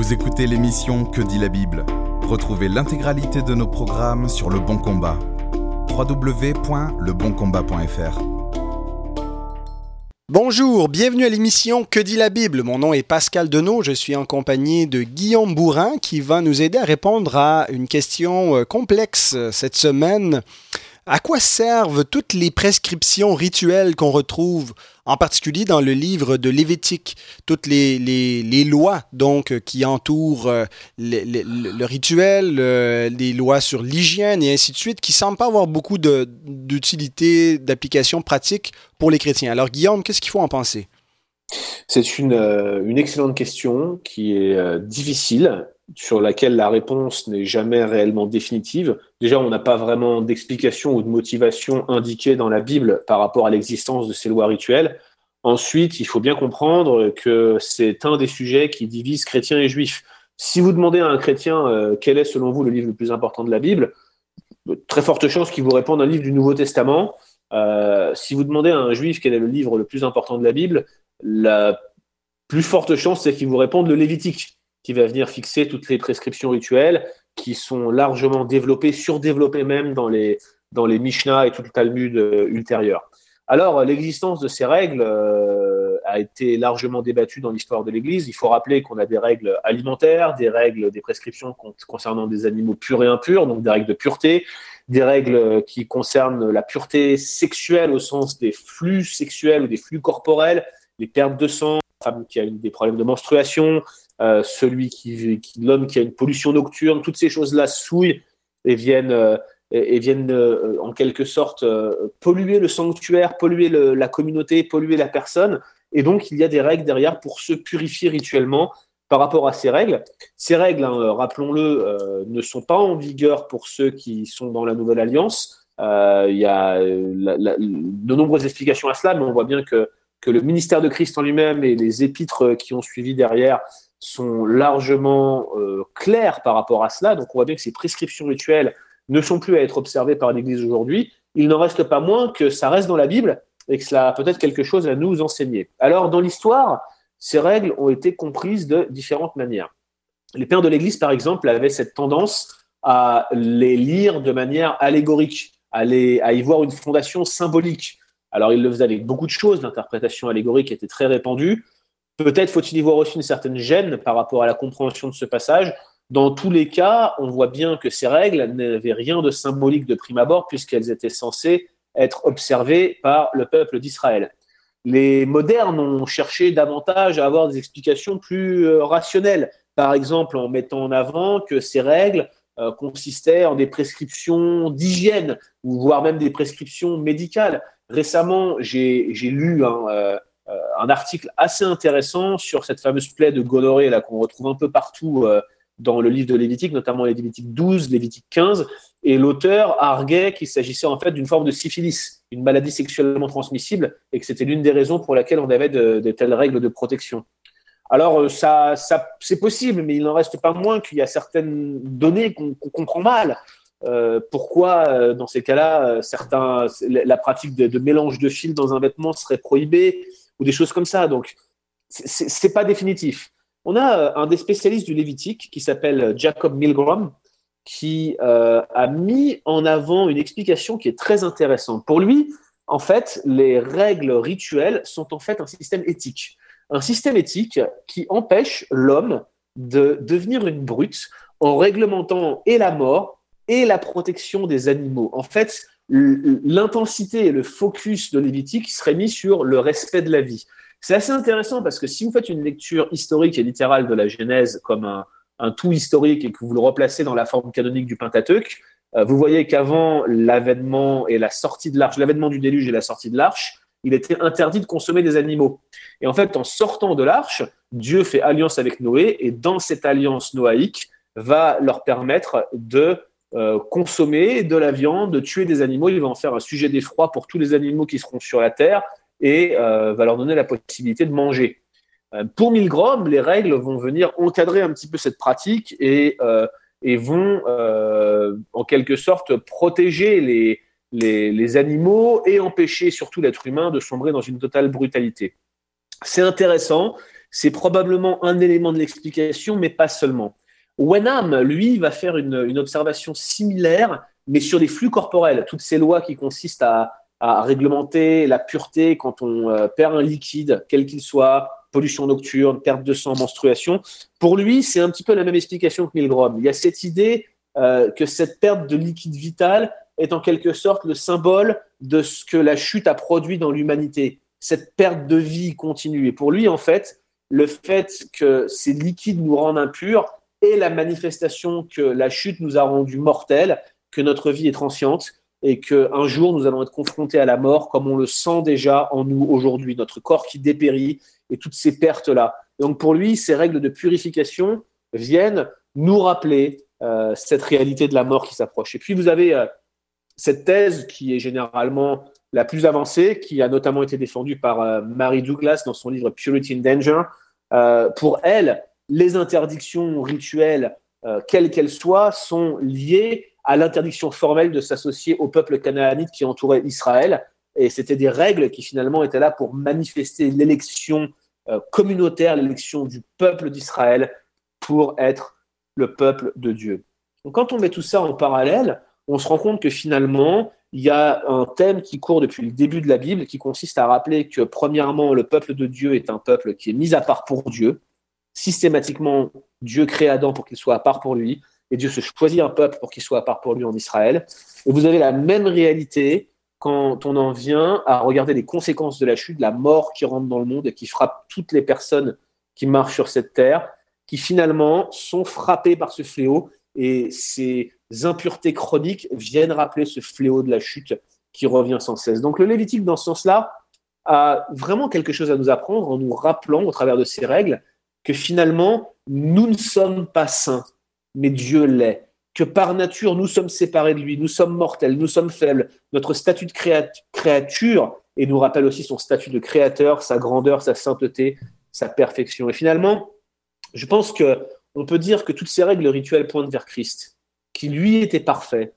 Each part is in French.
Vous écoutez l'émission Que dit la Bible Retrouvez l'intégralité de nos programmes sur Le Bon Combat. www.leboncombat.fr Bonjour, bienvenue à l'émission Que dit la Bible. Mon nom est Pascal Denot, je suis en compagnie de Guillaume Bourrin qui va nous aider à répondre à une question euh, complexe euh, cette semaine. À quoi servent toutes les prescriptions rituelles qu'on retrouve, en particulier dans le livre de Lévitique, toutes les, les, lois donc qui entourent euh, le, rituel, les lois sur l'hygiène et ainsi de suite, qui semblent pas avoir beaucoup d'utilité, d'application pratique pour les chrétiens. Alors Guillaume, qu'est-ce qu'il faut en penser? C'est une, euh, une, excellente question qui est euh, difficile sur laquelle la réponse n'est jamais réellement définitive. Déjà, on n'a pas vraiment d'explication ou de motivation indiquée dans la Bible par rapport à l'existence de ces lois rituelles. Ensuite, il faut bien comprendre que c'est un des sujets qui divise chrétiens et juifs. Si vous demandez à un chrétien euh, quel est selon vous le livre le plus important de la Bible, très forte chance qu'il vous réponde un livre du Nouveau Testament. Euh, si vous demandez à un juif quel est le livre le plus important de la Bible, la plus forte chance c'est qu'il vous réponde le Lévitique qui va venir fixer toutes les prescriptions rituelles qui sont largement développées, surdéveloppées même dans les, dans les Mishnah et tout le Talmud euh, ultérieur. Alors, l'existence de ces règles euh, a été largement débattue dans l'histoire de l'Église. Il faut rappeler qu'on a des règles alimentaires, des règles, des prescriptions concernant des animaux purs et impurs, donc des règles de pureté, des règles qui concernent la pureté sexuelle au sens des flux sexuels ou des flux corporels, les pertes de sang, femme qui a des problèmes de menstruation, euh, celui qui, l'homme qui a une pollution nocturne, toutes ces choses-là souillent et viennent, euh, et, viennent euh, en quelque sorte polluer le sanctuaire, polluer la communauté, polluer la personne. Et donc, il y a des règles derrière pour se purifier rituellement par rapport à ces règles. Ces règles, hein, rappelons-le, ne sont pas en vigueur pour ceux qui sont dans la Nouvelle Alliance. il y a de nombreuses explications à cela, mais on voit bien que, que le ministère de Christ en lui-même et les épîtres qui ont suivi derrière sont largement euh, clairs par rapport à cela. Donc on voit bien que ces prescriptions rituelles ne sont plus à être observées par l'Église aujourd'hui. Il n'en reste pas moins que ça reste dans la Bible et que cela a peut-être quelque chose à nous enseigner. Alors dans l'histoire, ces règles ont été comprises de différentes manières. Les pères de l'Église, par exemple, avaient cette tendance à les lire de manière allégorique, à, à y voir une fondation symbolique. Alors ils le faisaient avec beaucoup de choses, l'interprétation allégorique était très répandue, Peut-être faut-il y voir aussi une certaine gêne par rapport à la compréhension de ce passage. Dans tous les cas, on voit bien que ces règles n'avaient rien de symbolique de prime abord puisqu'elles étaient censées être observées par le peuple d'Israël. Les modernes ont cherché davantage à avoir des explications plus euh, rationnelles, par exemple en mettant en avant que ces règles euh, consistaient en des prescriptions d'hygiène, voire même des prescriptions médicales. Récemment, j'ai lu hein, euh, un article assez intéressant sur cette fameuse plaie de gonorrhée qu'on retrouve un peu partout euh, dans le livre de Lévitique, notamment Lévitique 12, Lévitique 15, et l'auteur arguait qu'il s'agissait en fait d'une forme de syphilis, une maladie sexuellement transmissible, et que c'était l'une des raisons pour laquelle on avait de, telles règles de protection. Alors, euh, ça, c'est possible, mais il n'en reste pas moins qu'il y a certaines données qu'on comprend mal. pourquoi, dans ces cas-là, la pratique de, mélange de fils dans un vêtement serait prohibée? Ou des choses comme ça. Donc, c'est pas définitif. On a euh, un des spécialistes du Lévitique qui s'appelle Jacob Milgram qui euh, a mis en avant une explication qui est très intéressante. Pour lui, en fait, les règles rituelles sont en fait un système éthique. Un système éthique qui empêche l'homme de devenir une brute en réglementant et la mort et la protection des animaux. En fait, l'intensité et le focus de Lévitique serait mis sur le respect de la vie. C'est assez intéressant parce que si vous faites une lecture historique et littérale de la Genèse comme un, tout historique et que vous le replacez dans la forme canonique du Pentateuque, euh, vous voyez qu'avant l'avènement et la sortie de l'arche, l'avènement du déluge et la sortie de l'arche, il était interdit de consommer des animaux. Et en fait, en sortant de l'arche, Dieu fait alliance avec Noé et dans cette alliance noaïque va leur permettre de euh, consommer de la viande, de tuer des animaux. Il va en faire un sujet d'effroi pour tous les animaux qui seront sur la terre et euh, va leur donner la possibilité de manger. Euh, pour Milgram, les règles vont venir encadrer un petit peu cette pratique et, vont en quelque sorte protéger les, les animaux et empêcher surtout l'être humain de sombrer dans une totale brutalité. C'est intéressant, c'est probablement un élément de l'explication, mais pas seulement. Wenham, lui, va faire une, observation similaire, mais sur les flux corporels, toutes ces lois qui consistent à, réglementer la pureté quand on euh, perd un liquide, quel qu'il soit, pollution nocturne, perte de sang, menstruation. Pour lui, c'est un petit peu la même explication que Milgrom. Il y a cette idée euh, que cette perte de liquide vital est en quelque sorte le symbole de ce que la chute a produit dans l'humanité, cette perte de vie continue. Et pour lui, en fait, le fait que ces liquides nous rendent impurs est la manifestation que la chute nous a rendus mortels, que notre vie est transiente et qu'un jour nous allons être confrontés à la mort comme on le sent déjà en nous aujourd'hui, notre corps qui dépérit et toutes ces pertes-là. Donc pour lui, ces règles de purification viennent nous rappeler euh, cette réalité de la mort qui s'approche. Et puis vous avez euh, cette thèse qui est généralement la plus avancée, qui a notamment été défendue par euh, Mary Douglas dans son livre Purity in Danger. Euh, pour elle, les interdictions rituelles, euh, quelles qu'elles soient, sont liées à l'interdiction formelle de s'associer au peuple canaanite qui entourait Israël. Et c'était des règles qui finalement étaient là pour manifester l'élection communautaire, l'élection du peuple d'Israël pour être le peuple de Dieu. Donc quand on met tout ça en parallèle, on se rend compte que finalement, il y a un thème qui court depuis le début de la Bible qui consiste à rappeler que, premièrement, le peuple de Dieu est un peuple qui est mis à part pour Dieu. Systématiquement, Dieu crée Adam pour qu'il soit à part pour lui, et Dieu se choisit un peuple pour qu'il soit à part pour lui en Israël. Et vous avez la même réalité quand on en vient à regarder les conséquences de la chute, la mort qui rentre dans le monde et qui frappe toutes les personnes qui marchent sur cette terre, qui finalement sont frappées par ce fléau. Et c'est impuretés chroniques viennent rappeler ce fléau de la chute qui revient sans cesse. Donc le Lévitique, dans ce sens-là, a vraiment quelque chose à nous apprendre en nous rappelant, au travers de ces règles, que finalement, nous ne sommes pas saints, mais Dieu l'est. Que par nature, nous sommes séparés de lui, nous sommes mortels, nous sommes faibles. Notre statut de créature, et nous rappelle aussi son statut de créateur, sa grandeur, sa sainteté, sa perfection. Et finalement, je pense que on peut dire que toutes ces règles rituelles pointent vers Christ qui lui était parfait.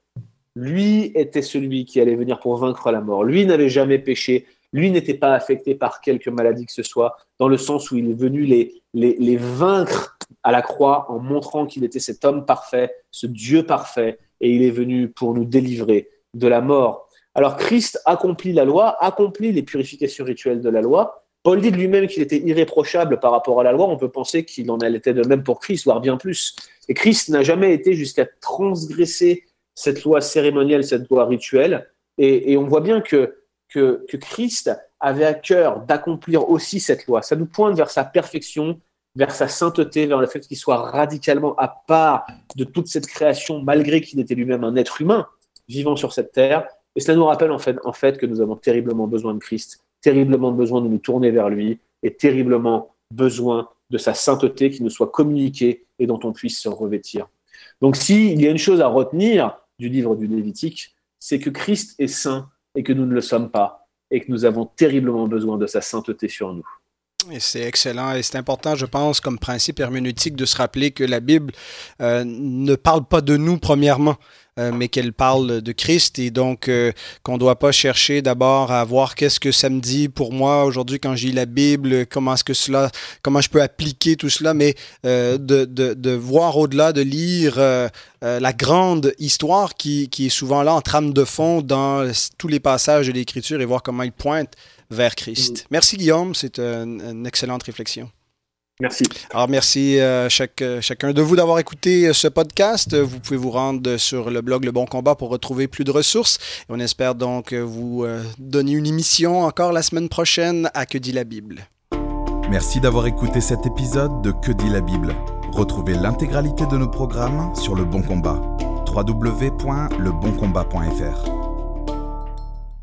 Lui était celui qui allait venir pour vaincre la mort. Lui n'avait jamais péché. Lui n'était pas affecté par quelque maladie que ce soit, dans le sens où il est venu les, les, vaincre à la croix en montrant qu'il était cet homme parfait, ce Dieu parfait, et il est venu pour nous délivrer de la mort. Alors Christ accomplit la loi, accomplit les purifications rituelles de la loi. Paul dit de lui-même qu'il était irréprochable par rapport à la loi. On peut penser qu'il en était de même pour Christ, voire bien plus. Et Christ n'a jamais été jusqu'à transgresser cette loi cérémonielle, cette loi rituelle. Et, on voit bien que, que, Christ avait à cœur d'accomplir aussi cette loi. Ça nous pointe vers sa perfection, vers sa sainteté, vers le fait qu'il soit radicalement à part de toute cette création, malgré qu'il était lui-même un être humain vivant sur cette terre. Et cela nous rappelle en fait, que nous avons terriblement besoin de Christ, terriblement besoin de nous tourner vers lui et terriblement besoin de sa sainteté qui nous soit communiquée et dont on puisse se revêtir. Donc s'il y a une chose à retenir du livre du Lévitique, c'est que Christ est saint et que nous ne le sommes pas et que nous avons terriblement besoin de sa sainteté sur nous. C'est excellent et c'est important, je pense, comme principe herméneutique de se rappeler que la Bible euh, ne parle pas de nous premièrement. Euh, mais qu'elle parle de Christ et donc euh, qu'on ne doit pas chercher d'abord à voir qu'est-ce que ça me dit pour moi aujourd'hui quand j'ai la Bible, comment est-ce que cela, comment je peux appliquer tout cela, mais de, voir au-delà, de lire la grande histoire qui, qui, est souvent là en trame de fond dans tous les passages de l'Écriture et voir comment il pointe vers Christ. Mm. Merci Guillaume, c'est une, excellente réflexion. Merci. Alors, merci à euh, chaque, euh, chacun de vous d'avoir écouté euh, ce podcast. Vous pouvez vous rendre sur le blog Le Bon Combat pour retrouver plus de ressources. on espère donc vous donner une émission encore la semaine prochaine à Que dit la Bible. Merci d'avoir écouté cet épisode de Que dit la Bible. Retrouvez l'intégralité de nos programmes sur Le Bon Combat. www.leboncombat.fr